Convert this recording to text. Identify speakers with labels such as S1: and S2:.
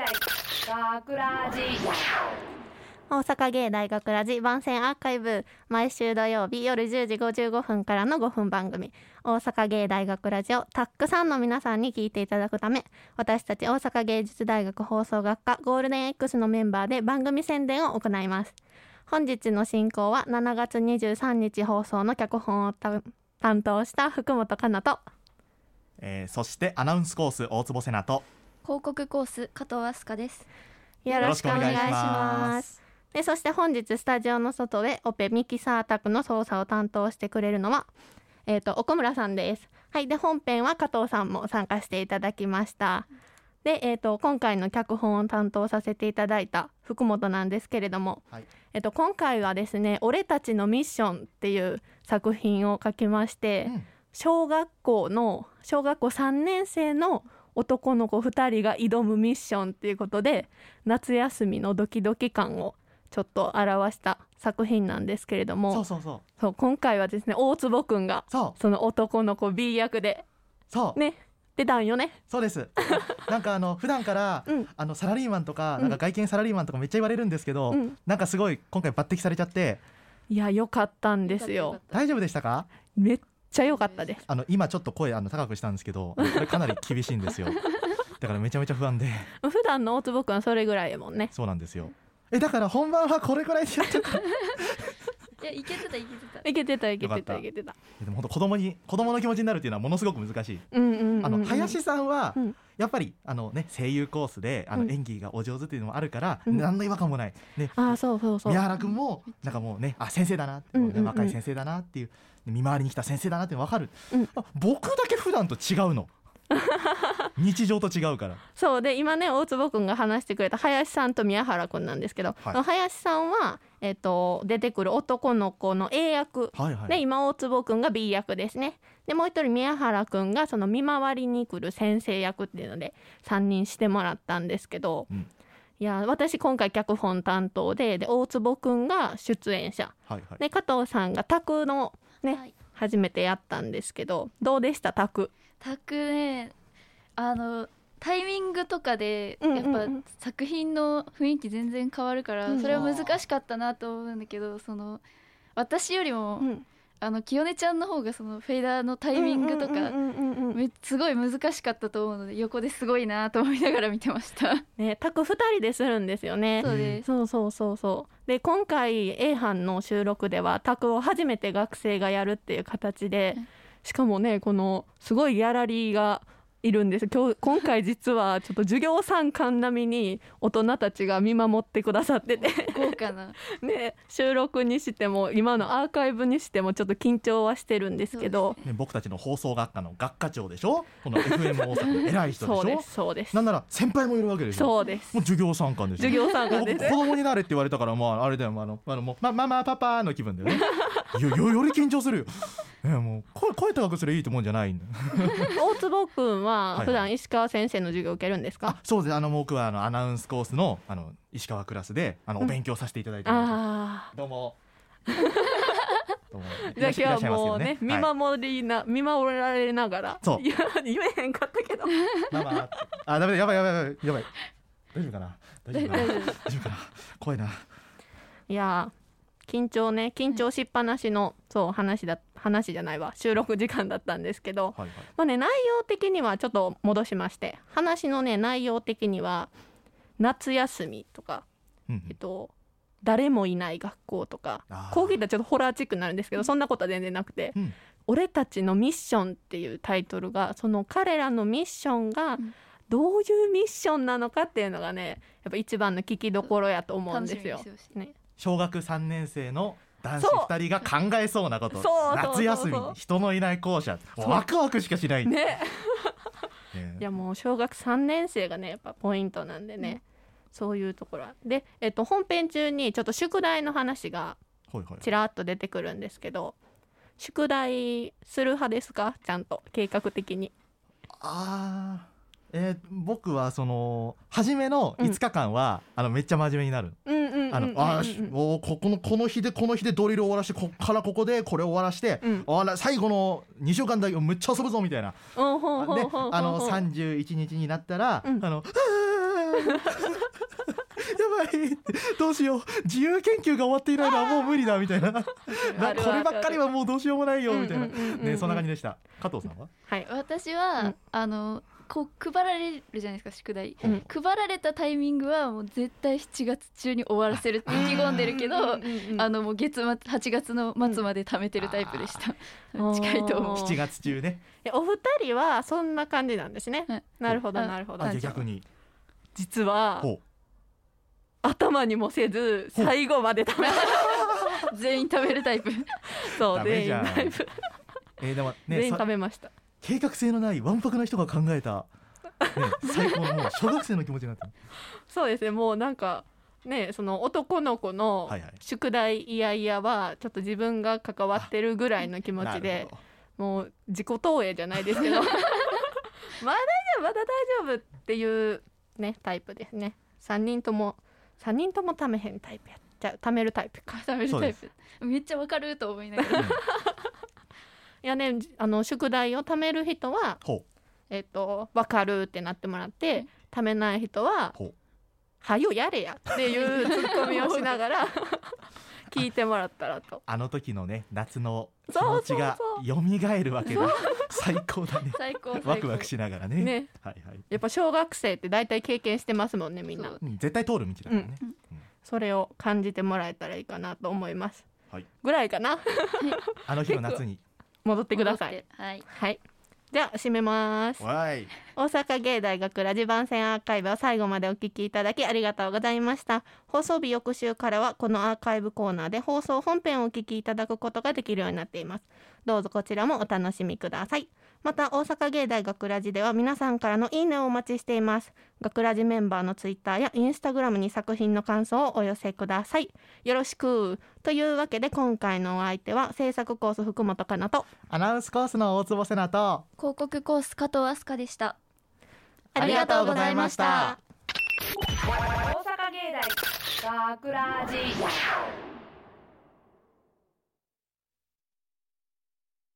S1: 大学ラジ。
S2: 大阪芸大学ラジ番宣アーカイブ。毎週土曜日夜10時55分からの5分番組。大阪芸大学ラジをたくさんの皆さんに聞いていただくため私たち大阪芸術大学放送学科ゴールデン X のメンバーで番組宣伝を行います。本日の進行は7月23日放送の脚本を担当した福本香奈と。
S3: えーそしてアナウンスコース大坪瀬奈と
S4: 広告コース加藤飛鳥です
S2: よろしくお願いしま
S3: ますす。
S2: でそして本日スタジオの外でオペミキサー宅の操作を担当してくれるのは、えー、と奥村さんです。はい、で本編は加藤さんも参加していただきました。で、えー、と今回の脚本を担当させていただいた福本なんですけれども、
S3: はい
S2: えー、と今回はですね「俺たちのミッション」っていう作品を書きまして、
S3: うん
S2: 小学校の小学校3年生の男の子2人が挑むミッションっていうことで夏休みのドキドキ感をちょっと表した作品なんですけれども
S3: そうそうそう。
S2: そう今回はですね大坪くんが
S3: そ
S2: の男の子 B 役で
S3: そう、
S2: ね出たんよね。
S3: そうです。なんかあの普段から、
S2: うん。
S3: あのサラリーマンとか、
S2: うん。
S3: なんか外見サラリーマンとかめっちゃ言われるんですけど、
S2: うん、
S3: なんかすごい今回抜擢されちゃって。
S2: いや良かったんですよ。
S3: 大丈夫でしたか？
S2: めっちゃ良かったです。
S3: あの今ちょっと声あの高くしたんですけどこれかなり厳しいんですよ だからめちゃめちゃ不安で
S2: 普段の大坪くんはそれぐらいやもんね。
S3: そうなんですよえだから本番はこれくらいでやった
S4: いやいけてたいけてた。
S2: いけてたいけて
S3: よかった。
S2: たいけてた。
S3: でも本当子供に子供の気持ちになるっていうのはものすごく難しい。
S2: うんうんうんうん、
S3: あの林さんは、
S2: うん。
S3: やっぱりあの、ね、声優コースであの、
S2: うん。
S3: 演技がお上手っていうのもあるから、
S2: うん。
S3: 何の違和感もない、ね、
S2: あーそうそうそう。
S3: 宮原君もなんかもうねあ先生だな、
S2: うんうんうん。
S3: 若い先生だなっていう見回りに来た先生だなって分かる、
S2: うん。
S3: あ僕だけ普段と違うの。日常と違うから。
S2: そう。で今ね大坪君が話してくれた林さんと宮原君なんですけど、
S3: はい。
S2: 林さんは、えっと出てくる男の子の A 役
S3: はいはい、
S2: で今大坪君が B 役ですね。でもう一人宮原君がその見回りに来る先生役っていうので3人してもらったんですけど、
S3: うん。
S2: いや私今回脚本担当でで大坪君が出演者。
S3: はいはい。
S2: で加藤さんが卓のね、
S4: はい。
S2: 初めてやったんですけどどうでした卓？
S4: タクねあのタイミングとかで
S2: うん
S4: やっぱ作品の雰囲気全然変わるから
S2: うん。
S4: それは難しかったなと思うんだけどその私よりも
S2: うん。
S4: あの清音ちゃんの方がそのフェーダーのタイミングとかすごい難しかったと思うので横ですごいなと思いながら見てました。
S2: ね卓2人でするんですよね。
S4: そう
S2: そうそうそうそう。で今回 A 班の収録では卓を初めて学生がやるっていう形で
S4: うん
S2: しかもねこのすごいギャラリーがいるんです。今日今回実はちょっと授業参観並みに大人たちが見守ってくださってて。
S4: 豪華な。
S2: ね収録にしても今のアーカイブにしてもちょっと緊張はしてるんですけど。
S3: ね、僕たちの放送学科の学科長でしょ？この FM 大阪の偉い人でしょ？
S2: そうですそうです。
S3: なんなら先輩もいるわけでしょ？
S2: そうです。
S3: もう授業参観でしょ？
S2: 授業参観
S3: 僕
S2: です。
S3: 子供になれって言われたからまああれだよあのあのもうまママパパの気分だよね。よよより緊張するよ、ね、もう声声高くすればいいってもんじゃないん
S2: 大坪君は
S3: はい
S2: 普段石川先生の授業を受けるんですか、
S3: あそうです。あの僕はあのアナウンスコースのあの石川クラスであの
S2: うん。
S3: お勉強させていただいてうも。どうも。
S2: あ じゃあ今日はもうね見
S3: はい。
S2: 守りな、見守られながら
S3: そう。
S2: いや言えへんかったけど。
S3: ママあダメだ。やばいやばいやばいやばい。大丈夫かな？大丈夫かな？
S2: 大丈夫
S3: かな？怖いな。い
S2: やー緊張ね緊張しっぱなしの、そう話だ話じゃないわ。収録時間だったんですけど
S3: はいはい。
S2: まあね内容的にはちょっと戻しまして話のね内容的には夏休みとか
S3: うんうん。
S2: えっと誰もいない学校とかこう聞いたらちょっとホラーチックになるんですけどそんなことは全然なくて
S3: うん「
S2: 俺たちのミッション」っていうタイトルがその彼らのミッションが
S4: うん。
S2: どういうミッションなのかっていうのがねやっぱ一番の聞きどころやと思うんですよ
S3: 小学3年生の男子
S2: そう。
S3: 2人が考えそうなこと。夏休み人のいない校舎。ワクワクしかしない、ね。
S2: ね。いやもう小学3年生がねやっぱポイントなんでね、そういうところ。はで、えっと、本編中にちょっと宿題の話が
S3: はいはい。
S2: ちらっと出てくるんですけど宿題する派ですか？ちゃんと計画的に。
S3: あーえー僕はその初めの5日間は、あのめっちゃ真面目になる
S2: うんうんうんうんうん。
S3: あの、あーしおーここのこの日でこの日でドリル終わらしてこっからここでこれ終わらして、
S2: うん。
S3: あら最後の2週間だけむっちゃ遊ぶぞみたいな。
S2: うん
S3: であの31日になったら、
S2: うん。
S3: あの「あばいどうしよう自由研究が終わっていないのはもう無理だみたいな。なこればっかりはもうどうしようもないよみたいな。
S2: うんうんうんうん
S3: ねそんな感じでした加藤さんは
S2: はい
S4: 私は、
S2: うん
S4: あのこう配られるじゃないですか宿題、
S2: うん。
S4: 配られたタイミングはもう絶対7月中に終わらせるって意気込んでるけど、あのもう月末8月の末まで貯めてるタイプでした、
S2: うん。
S4: 近いと思う。
S2: あー。
S3: 7月中ね。
S2: えお二人はそんな感じなんですね、
S4: はい。
S2: なるほど
S4: あ
S2: なるほど。
S3: 逆に。
S2: 実は
S3: ほ
S2: 頭にもせず最後まで食べ
S4: 全員食べるタイプ。
S2: そう全員タイプ
S3: うえーでも
S2: 全員
S3: ねさ
S2: 食べました
S3: 計画性のないわんぱくな人が考えたね 最高のもう小学生の気持ちになってる。
S2: そうですねもうなんかねその男の子の宿題いやいやはちょっと自分が関わってるぐらいの気持ち
S3: な
S2: でもう自己投影じゃないですけど。まあ大丈夫まだ大丈夫っていうねタイプですね。3人とも3人ともためへんタイプやじゃあ貯めるタイプか。
S4: 食べるタイプ。めっちゃわかると思いながら。
S2: いやねあの宿題を貯める人は
S3: ほ
S2: えっと分かるってなってもらって貯めない人は
S3: ほう「
S2: はよやれや」っていうツッコミをしながら 聞いてもらったらと。
S3: あの時のね夏の気
S2: そうそうそう。
S3: 持ちが蘇るわけだ。最高だね。
S4: 最高。最高
S3: ワクワクしながらね。
S2: ね。
S3: はいはい。
S2: やっぱ小学生って大体経験してますもんねみんな。
S4: そう。
S3: うん絶対通る道だからね、
S2: それを感じてもらえたらいいかなと思います、
S3: はい。
S2: ぐらいかな。
S3: あの日の夏に
S2: 戻ってください。
S4: はい。
S2: はい。じゃあ締めます。
S3: わい
S2: 大阪芸大学ラジ番宣アーカイブを最後までお聞きいただきありがとうございました。放送日翌週からはこのアーカイブコーナーで放送本編をお聞きいただくことができるようになっています。どうぞこちらもお楽しみください。また大阪芸大学ラジでは皆さんからのいいねをお待ちしています。学ラジメンバーのツイッターやインスタグラムに作品の感想をお寄せください。よろしく。というわけで今回のお相手は制作コース福本かなと。
S3: アナウンスコースの大坪瀬奈と。
S4: 広告コース加藤飛鳥でした
S2: ありがとうございました。
S1: 大阪芸大学ラジ